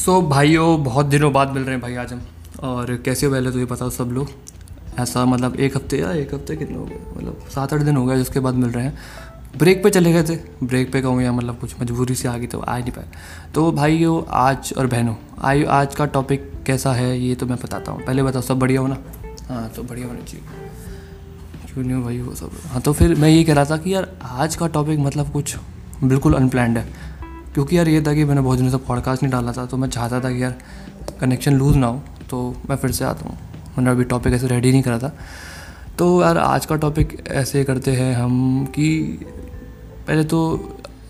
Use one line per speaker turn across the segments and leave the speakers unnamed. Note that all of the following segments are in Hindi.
सो so, भाइयों बहुत दिनों बाद मिल रहे हैं भाई आज हम। और कैसे हो पहले तो ये बताओ सब लोग। ऐसा मतलब एक हफ़्ते या एक हफ़्ते कितने हो गए? मतलब सात आठ दिन हो गए जिसके बाद मिल रहे हैं। ब्रेक पे चले गए थे। ब्रेक पे कहूँ या मतलब कुछ मजबूरी से आ गई तो आ नहीं पाए। तो भाइयों आज और बहनों आई आज का टॉपिक कैसा है ये तो मैं बताता हूँ। पहले बताओ सब बढ़िया हो ना? हाँ तो बढ़िया होना चाहिए। क्यों नहीं भाई वो सब? हाँ तो फिर मैं ये कह रहा था कि यार आज का टॉपिक मतलब कुछ बिल्कुल अनप्लैंड है। क्योंकि यार ये था कि मैंने बहुत दिनों से पॉडकास्ट नहीं डाला था तो मैं चाहता था कि यार कनेक्शन लूज़ ना हो तो मैं फिर से आता हूँ। मैंने अभी टॉपिक ऐसे रेडी नहीं करा था। तो यार आज का टॉपिक ऐसे करते हैं हम कि पहले तो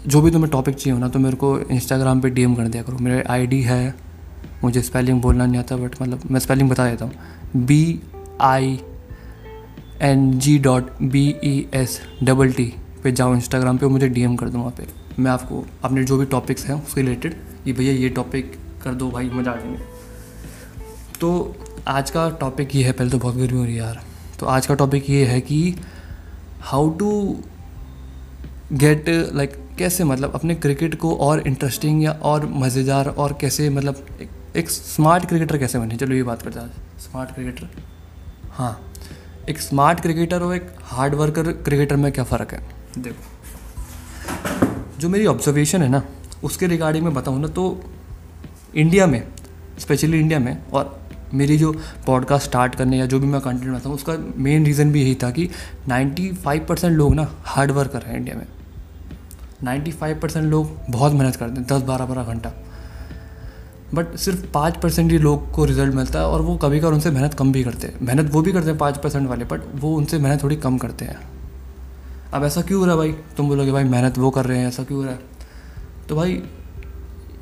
जो भी तुम्हें टॉपिक चाहिए हो ना तो मेरे को इंस्टाग्राम पे डीएम कर दिया करो। मेरा आईडी है, मुझे स्पेलिंग बोलना नहीं आता बट मतलब मैं स्पेलिंग बता देता हूँ। B I N G dot B E S double T पे जाओ इंस्टाग्राम पे, मुझे डीएम कर दो वहाँ पे। मैं आपको अपने जो भी टॉपिक्स हैं उसके रिलेटेड कि भैया ये टॉपिक कर दो भाई मज़ा आ जाएँगे। तो आज का टॉपिक ये है पहले तो बहुत गर्मी हो रही है यार। तो आज का टॉपिक ये है कि हाउ टू गेट लाइक कैसे मतलब अपने क्रिकेट को और इंटरेस्टिंग या और मज़ेदार और कैसे मतलब एक, एक स्मार्ट क्रिकेटर कैसे बने? चलो ये बात करते हैं स्मार्ट क्रिकेटर हाँ। एक स्मार्ट क्रिकेटर और एक हार्ड वर्कर क्रिकेटर में क्या फ़र्क है? देखो जो मेरी ऑब्जर्वेशन है ना, उसके रिगार्डिंग में बताऊँ ना तो इंडिया में स्पेशली इंडिया में, और मेरी जो पॉडकास्ट स्टार्ट करने या जो भी मैं कंटेंट बनाता हूँ, उसका मेन रीज़न भी यही था कि 95 परसेंट लोग ना हार्ड वर्क कर रहे हैं इंडिया में। 95 परसेंट लोग बहुत मेहनत करते हैं, दस, बारह बारह घंटा। बट सिर्फ़ पाँच परसेंट ही लोग को रिज़ल्ट मिलता है, और वो कभी कभार उनसे मेहनत कम भी करते हैं। मेहनत वो भी करते हैं पाँच परसेंट वाले बट वो उनसे मेहनत थोड़ी कम करते हैं। अब ऐसा क्यों हो रहा है भाई? तुम बोलोगे, भाई, मेहनत वो कर रहे हैं, ऐसा क्यों हो रहा है? तो भाई,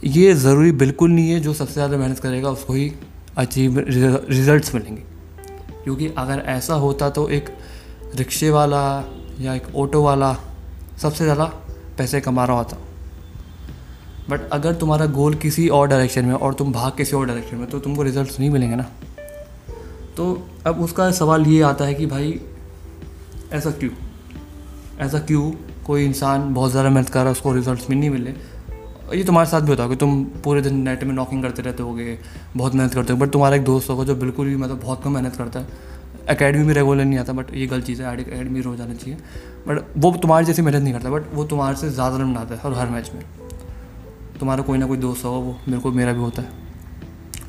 ये ज़रूरी बिल्कुल नहीं है जो सबसे ज़्यादा मेहनत करेगा, उसको ही अचीव रिजल्ट्स मिलेंगे। क्योंकि अगर ऐसा होता तो एक रिक्शे वाला या एक ऑटो वाला सबसे ज़्यादा पैसे कमा रहा होता। बट अगर तुम्हारा गोल किसी और डायरेक्शन में और तुम भाग किसी और डायरेक्शन में तो तुमको रिजल्ट्स नहीं मिलेंगे ना। तो अब उसका सवाल ये आता है कि भाई, ऐसा क्यों? ऐसा क्यों? कोई इंसान बहुत ज़्यादा मेहनत कर रहा है, उसको रिज़ल्ट भी नहीं मिले। ये तुम्हारे साथ भी होता है कि तुम पूरे दिन नेट में नॉकिंग करते रहते होगे, बहुत मेहनत करते हो बट तुम्हारा एक दोस्त होगा जो बिल्कुल भी मतलब बहुत कम मेहनत करता है। अकेडमी में रेगुलर नहीं आता बट ये गलत चीज़ है अकेडमी रोज आना चाहिए। बट वो तुम्हारे जैसी मेहनत नहीं करता बट वो तुम्हारे से ज़्यादा रन बनाता है और हर मैच में। तुम्हारा कोई ना कोई दोस्त होगा, वो मेरे को मेरा भी होता है।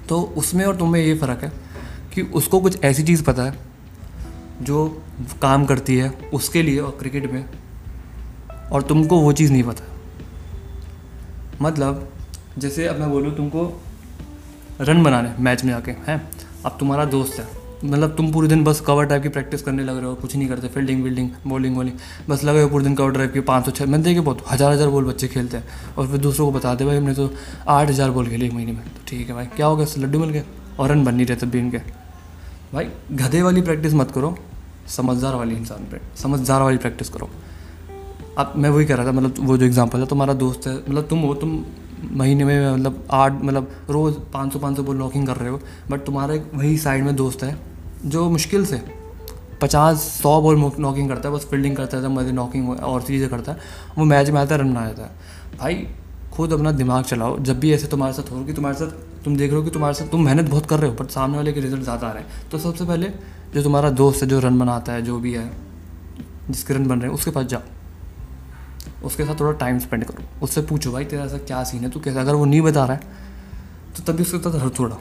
तो उसमें और तुम्हें ये फ़र्क है कि उसको कुछ ऐसी चीज़ पता है जो काम करती है, उसके लिए और क्रिकेट में। और तुमको वो चीज़ नहीं पता। मतलब जैसे अब मैं बोलूँ तुमको रन बनाने, मैच में आके, हैं? अब तुम्हारा दोस्त है। मतलब तुम पूरे दिन बस कवर ड्राइव की प्रैक्टिस करने लग रहे हो, कुछ नहीं करते फील्डिंग विल्डिंग बॉलिंग वॉलिंग बस लगे हो पूरे दिन कवर ड्राइव की पाँच सौ छः मैंने देखे बहुत, हज़ार हज़ार बॉल बच्चे खेलते हैं। और फिर दूसरों को बताते भाई, हमने तो आठ हज़ार बॉल खेली एक महीने में। तो ठीक है भाई, क्या हो गया? लड्डू मिल गए। और रन बन नहीं रहे तब भी इनके। भाई, गधे वाली प्रैक्टिस मत करो। समझदार वाली इंसान पे समझदार वाली प्रैक्टिस करो। अब मैं वही कह रहा था मतलब वो जो एग्जांपल है, तुम्हारा दोस्त है मतलब तुम हो, तुम महीने में मतलब आठ मतलब रोज़ पाँच सौ पाँच सौ बॉल लॉकिंग कर रहे हो बट तुम्हारा एक वही साइड में दोस्त है, जो मुश्किल से पचास, सौ बॉल नॉकिंग करता है, बस फील्डिंग करता है, मज़े नॉकिंग और चीज़ें करता है, वो मैच में आता है रन बना जाता है। भाई, खुद अपना दिमाग चलाओ, जब भी ऐसे तुम्हारे साथ हो, कि तुम्हारे साथ तुम देख रहे हो कि तुम्हारे साथ तुम मेहनत बहुत कर रहे हो बट सामने वाले के रिज़ल्ट ज़्यादा आ रहे हैं। तो सबसे पहले जो तुम्हारा दोस्त है, जो रन बनाता है, जो भी है, जिसके रन बन रहे हैं, उसके पास जाओ। उसके साथ थोड़ा टाइम स्पेंड करो। उससे पूछो, भाई, तेरा ऐसा क्या सीन है? तू कैसा अगर वो नहीं बता रहा है तो तभी उसके साथ हर थोड़ा।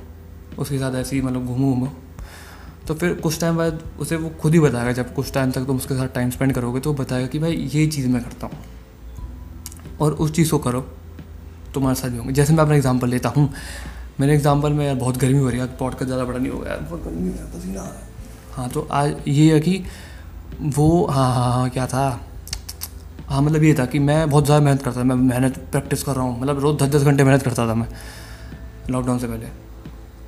उसके साथ ऐसे ही मतलब घूमो घूमो। तो फिर कुछ टाइम बाद उसे वो खुद ही बताएगा। जब कुछ टाइम तक तुम उसके साथ टाइम स्पेंड करोगे तो वो बताएगा कि, भाई, ये चीज़ मैं करता हूँ। और उस चीज़ को करो। तुम्हारे साथ भी होंगे। जैसे मैं अपना एग्ज़ाम्पल लेता हूँ। मेरे एग्ज़ाम्पल में यार बहुत गर्मी हो रही है पॉट का ज़्यादा बड़ा नहीं होगा यार, बहुत गर्मी है पसीना है हाँ तो आज ये है कि वो हाँ हाँ हाँ क्या था? हाँ मतलब ये था कि मैं बहुत ज़्यादा मेहनत करता था, मैं मेहनत प्रैक्टिस कर रहा हूँ मतलब रोज़ दस दस घंटे मेहनत करता था मैं लॉकडाउन से पहले।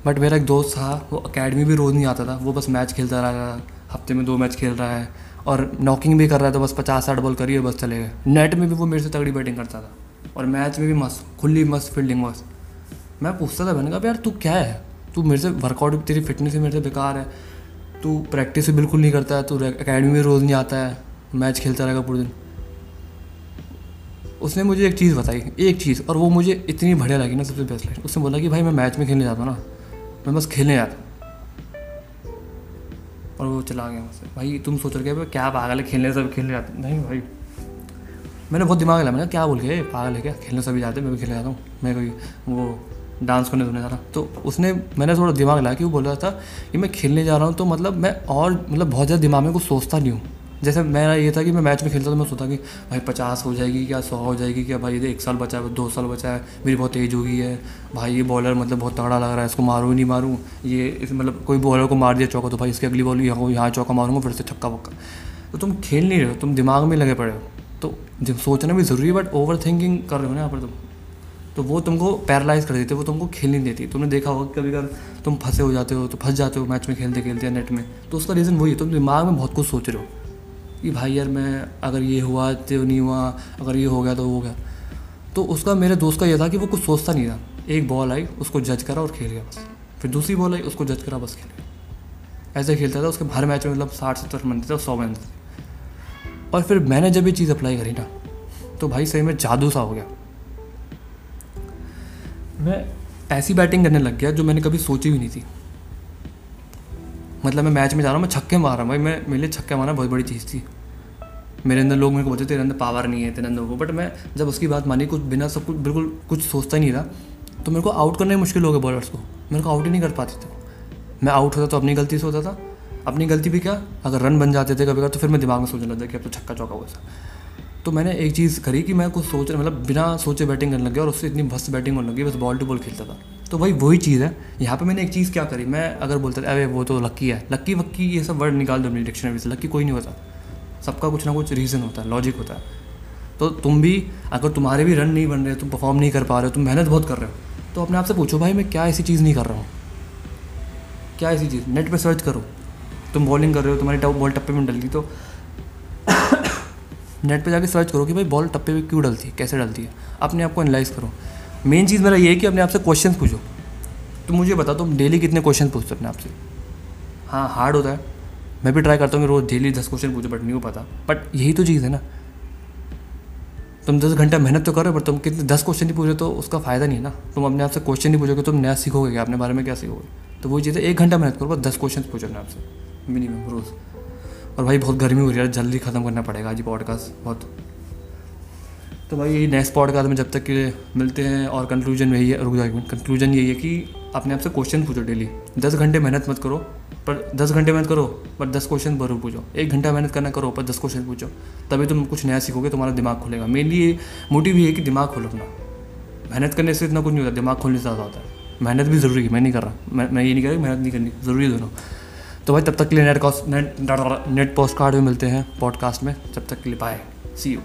बट मेरा एक दोस्त था, वो अकेडमी भी रोज़ नहीं आता था, वो बस मैच खेलता रहा था, हफ़्ते में दो मैच खेल रहा है, और नॉकिंग भी कर रहा था, बस पचास साठ बॉल करिए, बस चले गए। नेट में भी वो मेरे से तगड़ी बैटिंग करता था, और मैच में भी मस्त, खुली मस्त फील्डिंग मस्त मैं पूछता था, मैंने कहा यार तू क्या है? तू मेरे से वर्कआउट तेरी फिटनेस ही मेरे से बेकार है। तू प्रैक्टिस भी बिल्कुल नहीं करता है, तू अकेडमी में रोज़ नहीं आता है मैच खेलता रहेगा पूरे दिन। उसने मुझे एक चीज़ बताई, एक चीज़, और वो मुझे इतनी बढ़िया लगी ना, सबसे बेस्ट लाइन उसने बोला कि, भाई, मैं मैच में खेलने जाता हूँ ना, मैं बस खेलने जाता हूँ। और वो चला गया मुझसे, भाई, तुम सोच रहे भाई क्या पागल है, खेलने सब खेलने जाते नहीं भाई। मैंने बहुत दिमाग लगाया, मैंने क्या बोल के, पागल है क्या? खेलने सभी जाते मैं भी खेलने जाता हूँ। मैं कोई वो डांस करने सुनने जा रहा तो उसने मैंने थोड़ा दिमाग लगाया कि वो बोल रहा था कि मैं खेलने जा रहा हूँ तो मतलब मैं और मतलब बहुत ज़्यादा दिमाग में कुछ सोचता नहीं हूँ। जैसे मेरा ये था कि मैं मैच में खेलता तो मैं सोचता कि भाई पचास हो जाएगी क्या, सौ हो जाएगी क्या, भाई ये एक साल बचा है, दो साल बचा है, मेरी बहुत एज हो गई है। भाई ये बॉलर मतलब बहुत तगड़ा लग रहा है, इसको मारूँ नहीं मारूँ, ये इस मतलब कोई बॉलर को मार दिया चौका तो भाई इसकी अगली बॉल यहाँ यहाँ चौका मारूँगा, फिर से छक्का वक्का। तो तुम खेल नहीं रहे हो, तुम दिमाग में लगे पड़े हो। तो सोचना भी ज़रूरी है बट ओवर थिंकिंग कर रहे हो ना यहाँ पर तुम। तो वो तुमको पैरालाइज कर देती है वो तुमको खेल नहीं देती। तुमने देखा होगा कभी कभी तुम फंसे हो जाते हो तो फंस जाते हो मैच में खेलते खेलते या नेट में। तो उसका रीज़न वही है, तुम दिमाग में बहुत कुछ सोच रहे हो कि भाई यार मैं अगर ये हुआ तो नहीं हुआ, अगर ये हो गया तो हो गया। तो उसका, मेरे दोस्त का ये था कि वो कुछ सोचता नहीं था। एक बॉल आई, उसको जज करा और खेल गया बस। फिर दूसरी बॉल आई, उसको जज करा, बस खेल गया। ऐसे खेलता था, उसके हर मैच में मतलब साठ, सत्तर बनते थे, सौ बनते थे। और फिर मैंने जब ये चीज़ अप्लाई करी ना तो भाई सही में जादू सा हो गया। मैं ऐसी बैटिंग करने लग गया जो मैंने कभी सोची भी नहीं थी। मतलब मैं मैच में जा रहा हूँ, मैं छक्के मार रहा हूँ भाई, मैं, मेरे लिए छक्के मारना बहुत बड़ी चीज़ थी। मेरे अंदर लोग मेरे को बोलते, तेरे अंदर पावर नहीं है, तेरे अंदर वो बट मैं जब उसकी बात मानी, कुछ बिना सब कुछ, बिल्कुल कुछ सोचता ही नहीं था तो मेरे को आउट करना ही मुश्किल हो गया बॉलर्स को। मेरे को आउट ही नहीं कर पाते थे मैं आउट होता तो अपनी गलती से होता था। अपनी गलती भी क्या, अगर रन बन जाते थे कभी कभी तो फिर मैं दिमाग में सोचने लगता कि अब तो छक्का चौका हुआ तो मैंने एक चीज़ करी कि मैं कुछ सोच मतलब बिना सोचे बैटिंग करने लग गया और उससे इतनी भस्त बैटिंग होने लगी बस बॉल टू बॉल खेलता था। तो भाई वही चीज़ है। यहाँ पे मैंने एक चीज़ क्या करी, मैं अगर बोलता था, अरे, वो तो लक्की है। लक्की वक्की ये सब वर्ड निकाल दो अपनी डिक्शनरी से लक्की कोई नहीं होता। सबका कुछ ना कुछ रीज़न होता है लॉजिक होता है। तो तुम भी, अगर तुम्हारे भी रन नहीं बन रहे, तुम परफॉर्म नहीं कर पा रहे हो, तुम मेहनत बहुत कर रहे हो तो अपने आप से पूछो, भाई, मैं क्या ऐसी चीज़ नहीं कर रहा हूँ? क्या ऐसी चीज़? नेट पर सर्च करो। तुम बॉलिंग कर रहे हो, तुम्हारी बॉल टप्पे में डल गई तो नेट पे जाके सर्च करो कि भाई बॉल टप्पे पे क्यों डलती है, कैसे डलती है। अपने आप को एनालाइज करो। मेन चीज़ मेरा ये है कि अपने आप से क्वेश्चन पूछो। तो मुझे बता तुम डेली कितने क्वेश्चन पूछते हो अपने आप से? हाँ हार्ड होता है। मैं भी ट्राई करता हूँ कि रोज़ डेली दस क्वेश्चन पूछो बट नहीं हो पाता। बट यही तो चीज़ है ना। तुम दस घंटा मेहनत तो करो बट तुम कितने दस क्वेश्चन नहीं पूछो तो उसका फ़ायदा नहीं है ना। तुम अपने आप से क्वेश्चन नहीं पूछोगे, तुम नया सीखोगे क्या? अपने बारे में क्या सीखोगे? तो वही चीज़ है, एक घंटा मेहनत करो, बस दस क्वेश्चन पूछो अपने आपसे मिनिमम रोज़। और भाई बहुत गर्मी हो रही है जल्दी ख़त्म करना पड़ेगा आज पॉडकास्ट बहुत। तो भाई यही नेक्स्ट पॉडकास्ट में जब तक के मिलते हैं और कंक्लूजन यही है, रुक जाए कंक्लूजन यही है कि अपने आप से क्वेश्चन पूछो डेली दस घंटे मेहनत मत करो, पर दस घंटे मेहनत करो, पर दस क्वेश्चन ज़रूर पूछो। एक घंटा मेहनत करना करो, पर दस क्वेश्चन पूछो। तभी तुम कुछ नया सीखोगे, तुम्हारा दिमाग खुलेगा। मेनली ये मोटिव ये है कि दिमाग खोलो अपना। मेहनत करने से इतना कुछ नहीं होता, दिमाग खोलने से ज़्यादा होता है। मेहनत भी ज़रूरी है, मैं नहीं कर रहा। मैं मैं ये नहीं कर रहा मेहनत नहीं करनी, ज़रूरी दोनों। तो भाई, तब तक के लिए net cost net net postcard भी मिलते हैं पॉडकास्ट में। जब तक के लिए बाय सी यू